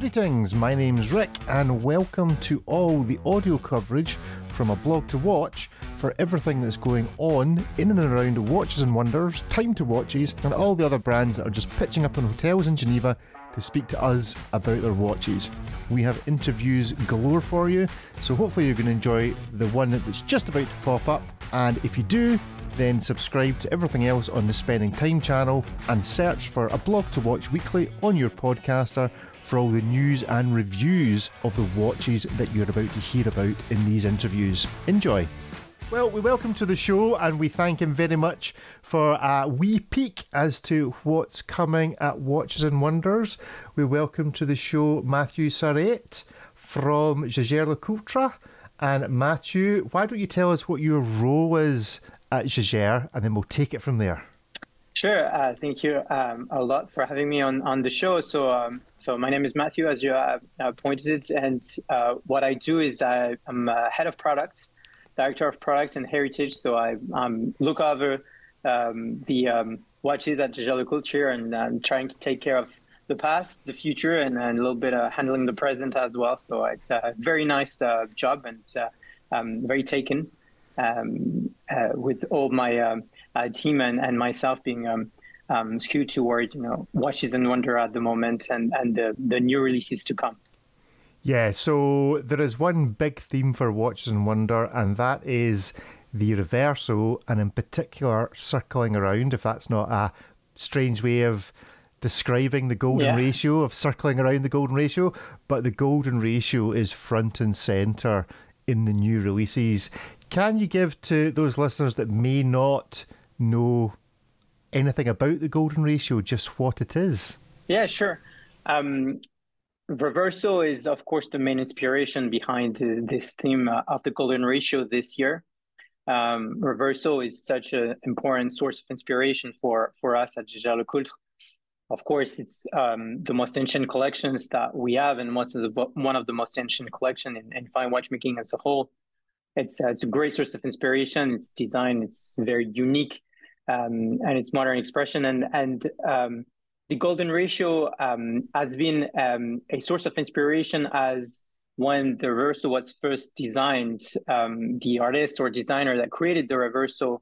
Greetings, my name's Rick, and welcome to all the audio coverage from a blog to watch for everything that's going on in and around Watches and Wonders, Time to Watches, and all the other brands that are just pitching up in hotels in Geneva to speak to us about their watches. We have interviews galore for you, so hopefully you're going to enjoy the one that's just about to pop up. And if you do, then subscribe to everything else on the Spending Time channel and search for a blog to watch weekly on your podcaster for all the news and reviews of the watches that you're about to hear about in these interviews. Enjoy. Well, we welcome to the show and we thank him very much for a wee peek as to what's coming at Watches and Wonders. We welcome to the show Matthieu Sauret from Jaeger LeCoultre. And Matthew, why don't you tell us what your role is at Jaeger and then we'll take it from there. Sure. Uh, thank you um, a lot for having me on, on the show. So, um, so my name is Matthieu, as you uh, pointed, it, and uh, what I do is I, am head of product, director of product and heritage. So I um, look over um, the um, watches at Jaeger LeCoultre and I'm trying to take care of the past, the future, and, and a little bit of handling the present as well. So it's a very nice uh, job and uh, I'm very taken um, uh, with all my uh, team and, and myself being um, um, skewed toward you know watches and wonder at the moment and and the, the new releases to come. Yeah, so there is one big theme for Watches and Wonder, and that is the reverso, and in particular, circling around. If that's not a strange way of describing the golden yeah. ratio, of circling around the golden ratio, but the golden ratio is front and center in the new releases. Can you give to those listeners that may not know anything about the golden ratio, just what it is? Yeah, sure. Um, Reverso is, of course, the main inspiration behind this theme uh, of the golden ratio this year. Um, Reverso is such an important source of inspiration for, for us at Jaeger LeCoultre. Of course, it's um, the most ancient collections that we have, and most of the, one of the most ancient collection in, in fine watchmaking as a whole. It's uh, it's a great source of inspiration. It's design. It's very unique um, and its modern expression. And and um, the golden ratio um, has been um, a source of inspiration as when the reverso was first designed. Um, the artist or designer that created the reverso,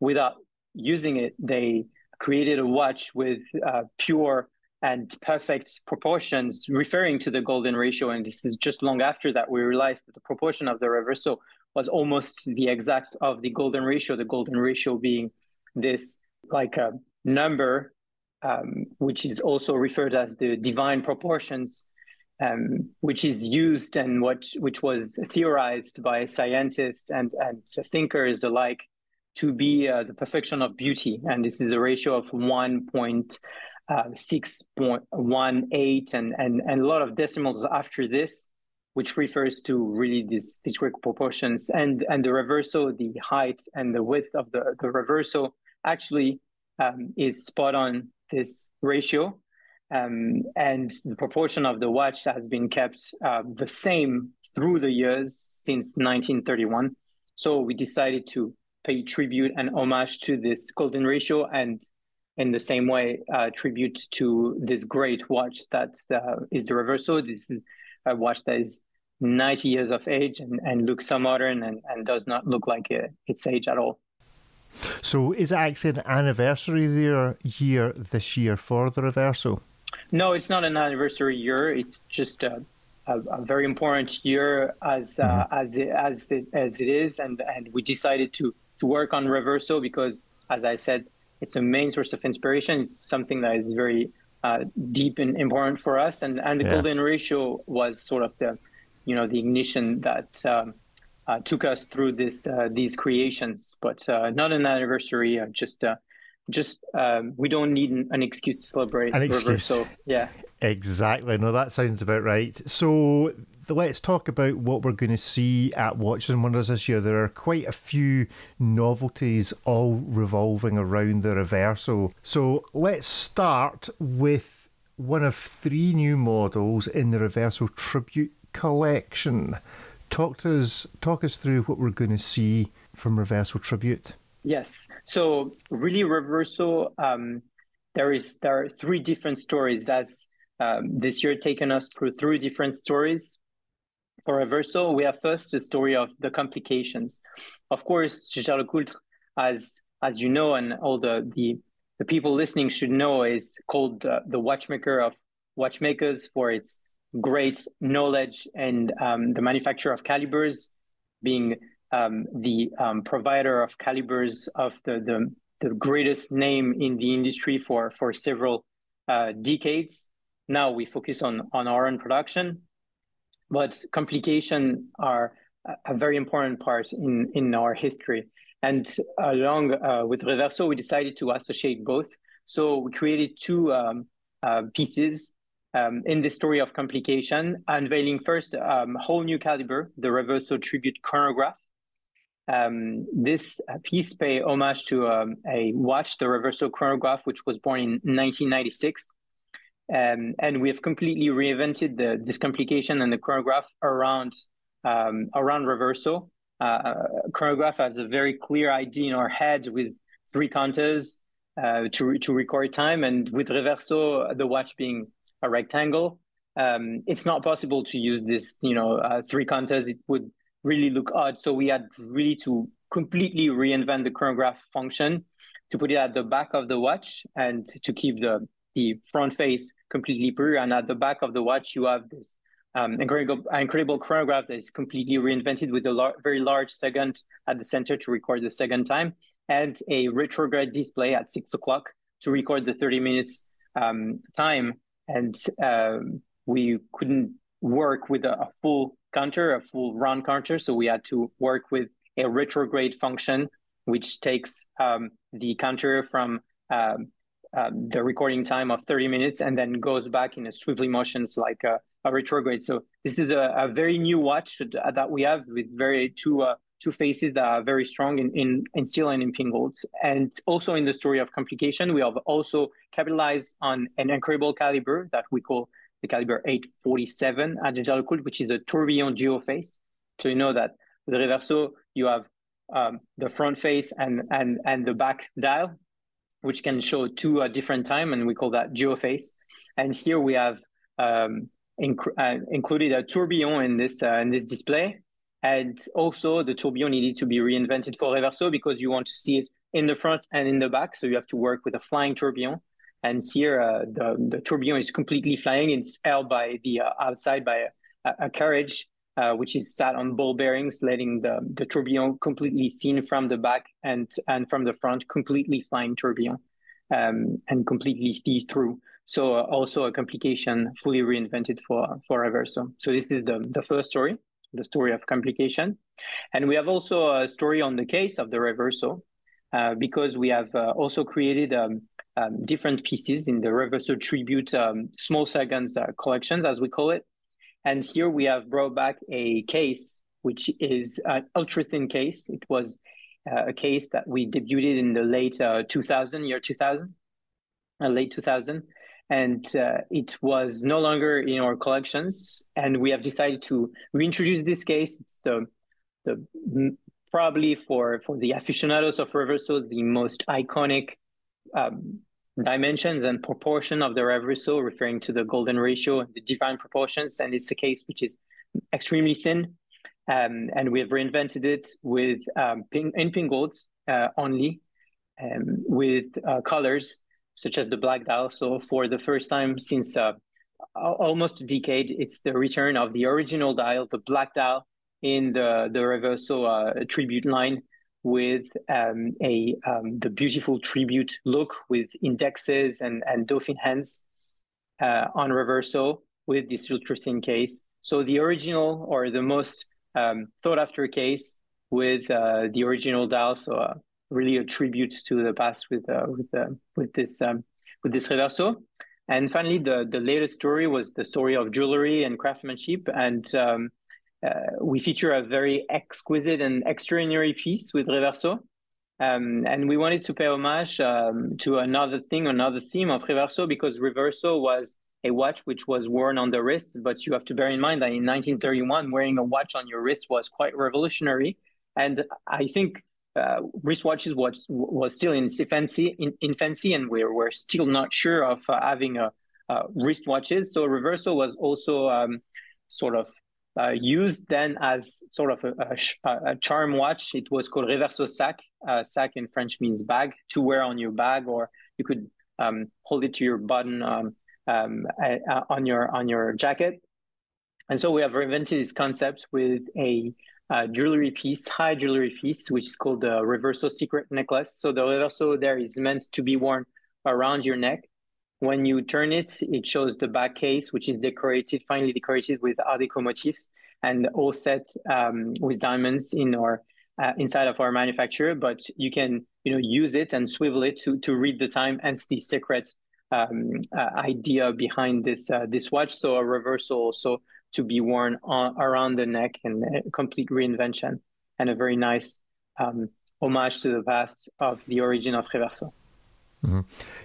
without using it, they created a watch with uh, pure and perfect proportions, referring to the golden ratio. And this is just long after that we realized that the proportion of the reverso was almost the exact of the golden ratio. The golden ratio being this like a number, um, which is also referred as the divine proportions, um, which is used and what which was theorized by scientists and and thinkers alike to be uh, the perfection of beauty. And this is a ratio of one point uh, and and and a lot of decimals after this which refers to really these great proportions and and the reverso the height and the width of the the reverso actually um, is spot on this ratio. Um, and the proportion of the watch has been kept uh, the same through the years since 1931. So we decided to pay tribute and homage to this golden ratio and in the same way uh, tribute to this great watch that uh, is the reverso. This is a watch that is 90 years of age and, and looks so modern and, and does not look like a, its age at all. So is it actually an anniversary year, year this year for the Reverso? No, it's not an anniversary year. It's just a, a, a very important year as uh, mm-hmm. as it, as it, as it is, and and we decided to to work on Reverso because, as I said, it's a main source of inspiration. It's something that is very uh, deep and important for us, and and the yeah. golden ratio was sort of the, you know, the ignition that. Um, uh, took us through this uh, these creations, but uh, not an anniversary. Uh, just uh, just um, we don't need an, an, excuse to celebrate. An excuse. So yeah, exactly. No, that sounds about right. So let's talk about what we're going to see at Watches and Wonders this year. There are quite a few novelties all revolving around the Reverso. So let's start with one of three new models in the Reverso Tribute collection. Talk to us, talk us through what we're going to see from Reverso Tribute. Yes. So really, Reverso, um, there is there are three different stories. As um, this year taken us through three different stories. For Reverso, we have first the story of the complications. Of course, Jaeger-LeCoultre, as as you know, and all the the, the people listening should know, is called uh, the watchmaker of watchmakers for its great knowledge and um, the manufacture of calibers, being um, the um, provider of calibers of the, the, the greatest name in the industry for for several uh, decades. Now we focus on on our own production, but complication are a very important part in in our history. And along uh, with Reverso, we decided to associate both. So we created two um, uh, pieces um, in the story of complication, unveiling first um, a whole new caliber, the Reverso Tribute chronograph. Um, this piece pay homage to um, a watch, the Reverso chronograph, which was born in 1996. Um, and we have completely reinvented the, this complication and the chronograph around um, around Reverso. Uh, chronograph has a very clear idea in our head with three counters uh, to to record time, and with Reverso, the watch being a rectangle, um, it's not possible to use this. You know, uh, three counters. It would really look odd. So we had really to completely reinvent the chronograph function to put it at the back of the watch and to keep the the front face completely pure. And at the back of the watch, you have this um, incredible, incredible chronograph that is completely reinvented with a lar- very large second at the center to record the second time, and a retrograde display at six o'clock to record the 30 minutes um, time. And um, we couldn't work with a, a, full counter, a full round counter, so we had to work with a retrograde function, which takes um, the counter from um, um, the recording time of 30 minutes and then goes back in a swiftly motions like a, a retrograde. So this is a, a, very new watch that we have with very two uh, two faces that are very strong in, in, in steel and in pin golds. And also in the story of complication, we have also capitalized on an incredible caliber that we call the caliber 847 at Jaeger-LeCoultre, which is a tourbillon Duoface. So you know that with the Reverso, you have um, the front face and, and, and the back dial which can show two uh, different time, and we call that Duoface. And here we have um, inc- uh, included a tourbillon in this uh, in this display, and also the tourbillon needed to be reinvented for Reverso because you want to see it in the front and in the back, so you have to work with a flying tourbillon. And here, uh, the the tourbillon is completely flying. It's held by the uh, outside by a, a carriage uh, which is sat on ball bearings, letting the, the tourbillon completely seen from the back and, and from the front, completely flying tourbillon um, and completely see through. So uh, also a complication fully reinvented for, for Reverso. So this is the, the first story, the story of complication. And we have also a story on the case of the Reverso, uh, because we have uh, also created um, um, different pieces in the Reverso tribute um, small seconds uh, collections, as we call it. And here we have brought back a case, which is an ultra thin case. It was uh, a case that we debuted in the late uh, 2000, year 2000, uh, late 2000. And uh, it was no longer in our collections. And we have decided to reintroduce this case. It's the, the probably for, for the aficionados of Reverso, the most iconic um, dimensions and proportion of the reverso, referring to the golden ratio and the divine proportions. And it's a case which is extremely thin. Um, and we have reinvented it with um, pin, in pin golds uh, only, um, with uh, colors such as the black dial. So for the first time since uh, almost a decade, it's the return of the original dial, the black dial, in the the Reverso uh, tribute line with um, a um, the beautiful tribute look with indexes and and dolphin hands uh, on Reverso with this ultra thin case. So the original or the most um, thought after case with uh, the original dial. So uh, really a tribute to the past with uh, with uh, with this um, with this Reverso. And finally, the the latest story was the story of jewelry and craftsmanship and um, uh, we feature a very exquisite and extraordinary piece with Reverso. Um, and we wanted to pay homage um, to another thing, another theme of Reverso, because Reverso was a watch which was worn on the wrist. But you have to bear in mind that in 1931, wearing a watch on your wrist was quite revolutionary. And I think uh, wristwatches was, was still in infancy, in infancy, and we're, we're still not sure of uh, having a, uh, wristwatches. So Reverso was also um, sort of uh, used then as sort of a, a, a, charm watch. It was called Reverso sac. Uh, sac in French means bag to wear on your bag, or you could um, hold it to your button um, um, uh, on your on your jacket. And so we have reinvented this concept with a uh, jewelry piece, high jewelry piece, which is called the Reverso Secret Necklace. So the Reverso there is meant to be worn around your neck. When you turn it, it shows the back case, which is decorated, finely decorated with Art Deco motifs and all set um, with diamonds in our uh, inside of our manufacturer. But you can, you know, use it and swivel it to to read the time. and the secret um, uh, idea behind this uh, this watch. So a Reverso also to be worn on, around the neck and a complete reinvention and a very nice um, homage to the past of the origin of Reverso. Mm-hmm.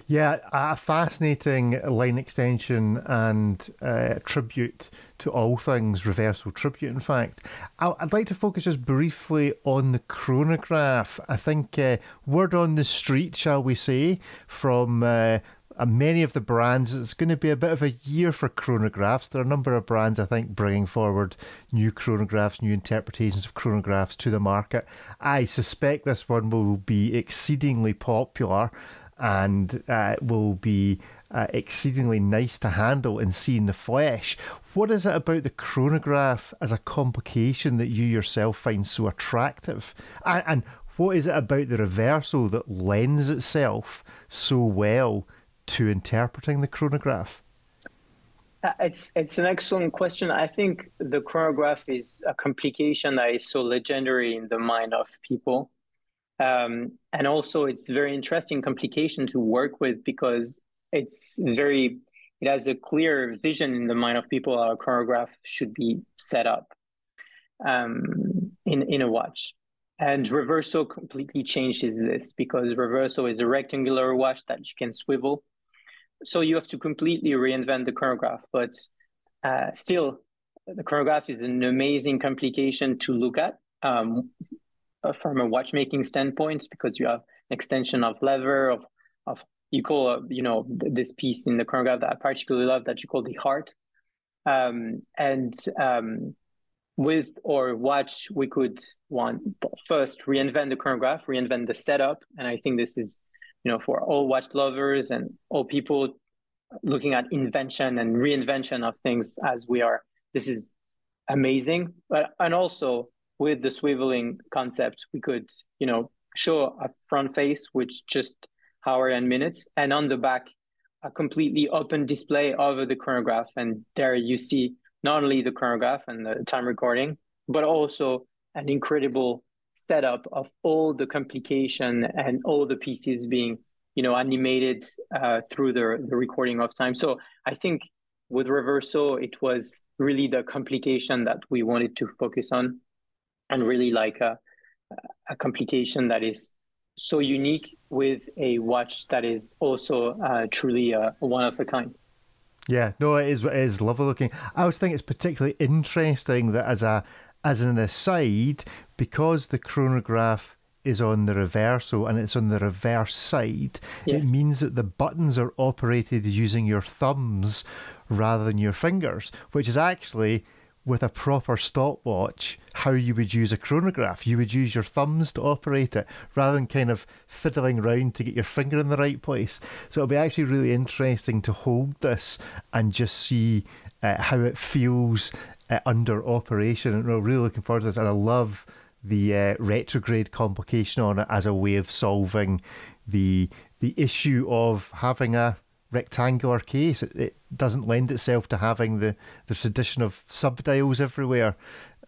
Yeah, a fascinating line extension and uh, tribute to all things Reverso tribute. In fact, I'd like to focus just briefly on the chronograph. I think uh, word on the street, shall we say, from uh, many of the brands, it's going to be a bit of a year for chronographs. There are a number of brands, I think, bringing forward new chronographs, new interpretations of chronographs to the market. I suspect this one will be exceedingly popular and uh, will be uh, exceedingly nice to handle and see in the flesh. What is it about the chronograph as a complication that you yourself find so attractive? And, and what is it about the Reverso that lends itself so well to interpreting the chronograph? Uh, it's it's an excellent question. I think the chronograph is a complication that is so legendary in the mind of people, um, and also it's very interesting complication to work with because it's very it has a clear vision in the mind of people how a chronograph should be set up um, in in a watch. And Reverso completely changes this because Reverso is a rectangular watch that you can swivel so you have to completely reinvent the chronograph but uh, still the chronograph is an amazing complication to look at um, uh, from a watchmaking standpoint because you have an extension of lever of of you call uh, you know this piece in the chronograph that I particularly love that you call the heart. Um, and um, with or watch we could want first reinvent the chronograph reinvent the setup and I think this is you know, for all watch lovers and all people looking at invention and reinvention of things as we are. This is amazing. But and also with the swiveling concept, we could, you know, show a front face, which just hour and minutes, and on the back, a completely open display of the chronograph. And there you see not only the chronograph and the time recording, but also an incredible setup of all the complication and all the pieces being you know animated uh, through the, the recording of time so i think with reverso it was really the complication that we wanted to focus on and really like a, a complication that is so unique with a watch that is also uh, truly a, a one of a kind yeah, no, it is. It is lovely looking. I always think it's particularly interesting that as a as an aside, because the chronograph is on the reverso and it's on the reverse side, yes. it means that the buttons are operated using your thumbs rather than your fingers, which is actually with a proper stopwatch how you would use a chronograph. You would use your thumbs to operate it rather than kind of fiddling around to get your finger in the right place. So it'll be actually really interesting to hold this and just see uh, how it feels uh, under operation. And we're really looking forward to this. And I love the uh, retrograde complication on it as a way of solving the the issue of having a rectangular case. It, it doesn't lend itself to having the, the tradition of subdials everywhere,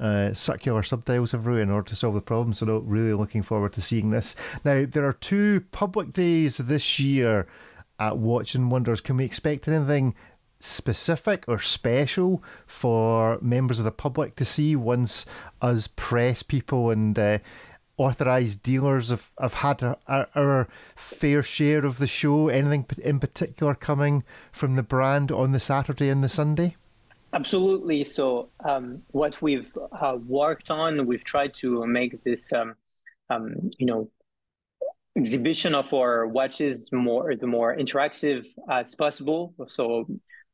uh, circular subdials everywhere in order to solve the problem. So, no, really looking forward to seeing this. Now, there are two public days this year at Watch and Wonders. Can we expect anything specific or special for members of the public to see once us press people and uh, authorised dealers have, have had our, our, fair share of the show? Anything in particular coming from the brand on the Saturday and the Sunday? Absolutely. So, um, what we've uh, worked on, we've tried to make this, um, um, you know, exhibition of our watches more the more interactive as possible. So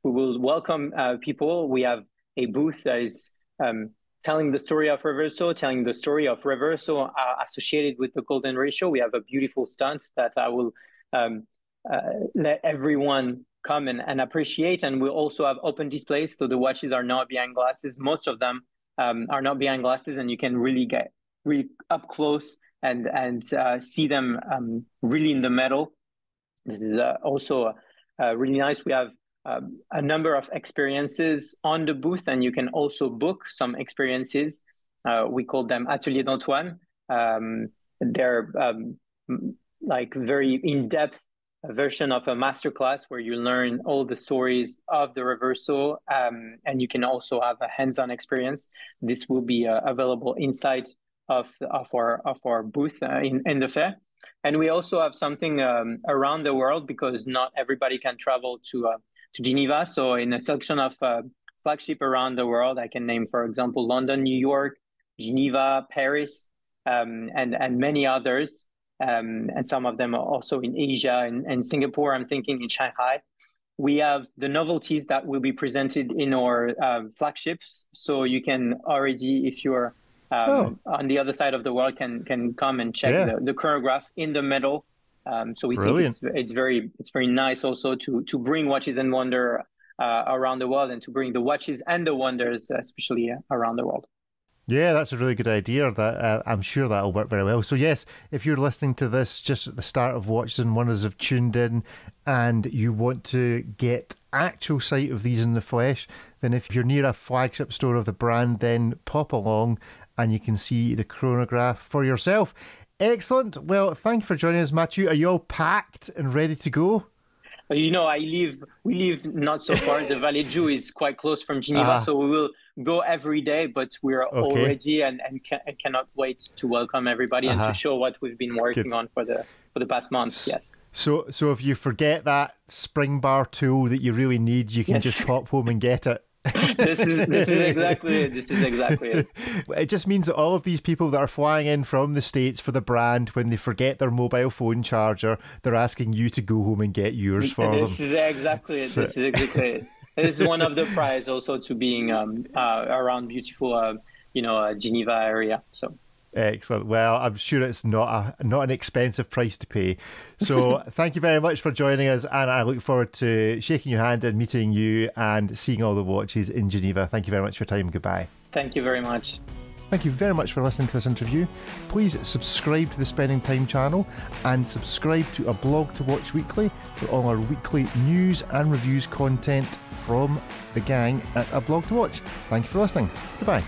we will welcome uh, people. We have a booth that is um, telling the story of Reverso, telling the story of Reverso uh, associated with the golden ratio. We have a beautiful stunt that I will um, uh, let everyone come and, and appreciate. And we also have open displays, so the watches are not behind glasses. Most of them um, are not behind glasses, and you can really get really up close and and uh, see them um, really in the metal. This is uh, also uh, really nice. We have um, a number of experiences on the booth, and you can also book some experiences. Uh, we call them Atelier d'Antoine. Um, they're um, like very in-depth version of a masterclass where you learn all the stories of the Reverso, um, and you can also have a hands-on experience. This will be uh, available inside of of our of our booth uh, in in the fair. And we also have something um, around the world because not everybody can travel to uh, to Geneva. So in a selection of uh, flagship around the world, I can name, for example, London, New York, Geneva, Paris, um, and and many others. Um, and some of them are also in Asia and, and Singapore. I'm thinking in Shanghai. We have the novelties that will be presented in our uh, flagships. So you can already, if you're um, oh. on the other side of the world, can can come and check yeah. the, the chronograph in the metal um, so we Brilliant. think it's, it's very it's very nice also to to bring watches and wonder uh, around the world and to bring the watches and the wonders, especially uh, around the world. Yeah, that's a really good idea. That uh, I'm sure that'll work very well. So yes, if you're listening to this just at the start of Watches and Wonders have tuned in, and you want to get actual sight of these in the flesh, then if you're near a flagship store of the brand, then pop along and you can see the chronograph for yourself. Excellent. Well, thank you for joining us, Matthieu. Are you all packed and ready to go? You know, I live. We live not so far. the Vallée de Joux is quite close from Geneva, uh-huh. so we will go every day. But we're okay. all ready and and ca- cannot wait to welcome everybody uh-huh. and to uh-huh. show what we've been working Good. on for the for the past month. Yes. So, so if you forget that spring bar tool that you really need, you can yes. just pop home and get it this is this is exactly it. This is exactly it. It just means that all of these people that are flying in from the states for the brand, when they forget their mobile phone charger, they're asking you to go home and get yours for this them. This is exactly it. So... This is exactly it. This is one of the prize also to being um, uh, around beautiful, uh, you know, uh, Geneva area. So Excellent. Well, I'm sure it's not a not an expensive price to pay. So thank you very much for joining us, and I look forward to shaking your hand and meeting you and seeing all the watches in Geneva. Thank you very much for your time. Goodbye. Thank you very much. Thank you very much for listening to this interview. Please subscribe to the Spending Time channel and subscribe to a blog to watch weekly for all our weekly news and reviews content from the gang at a blog to watch. Thank you for listening. Goodbye.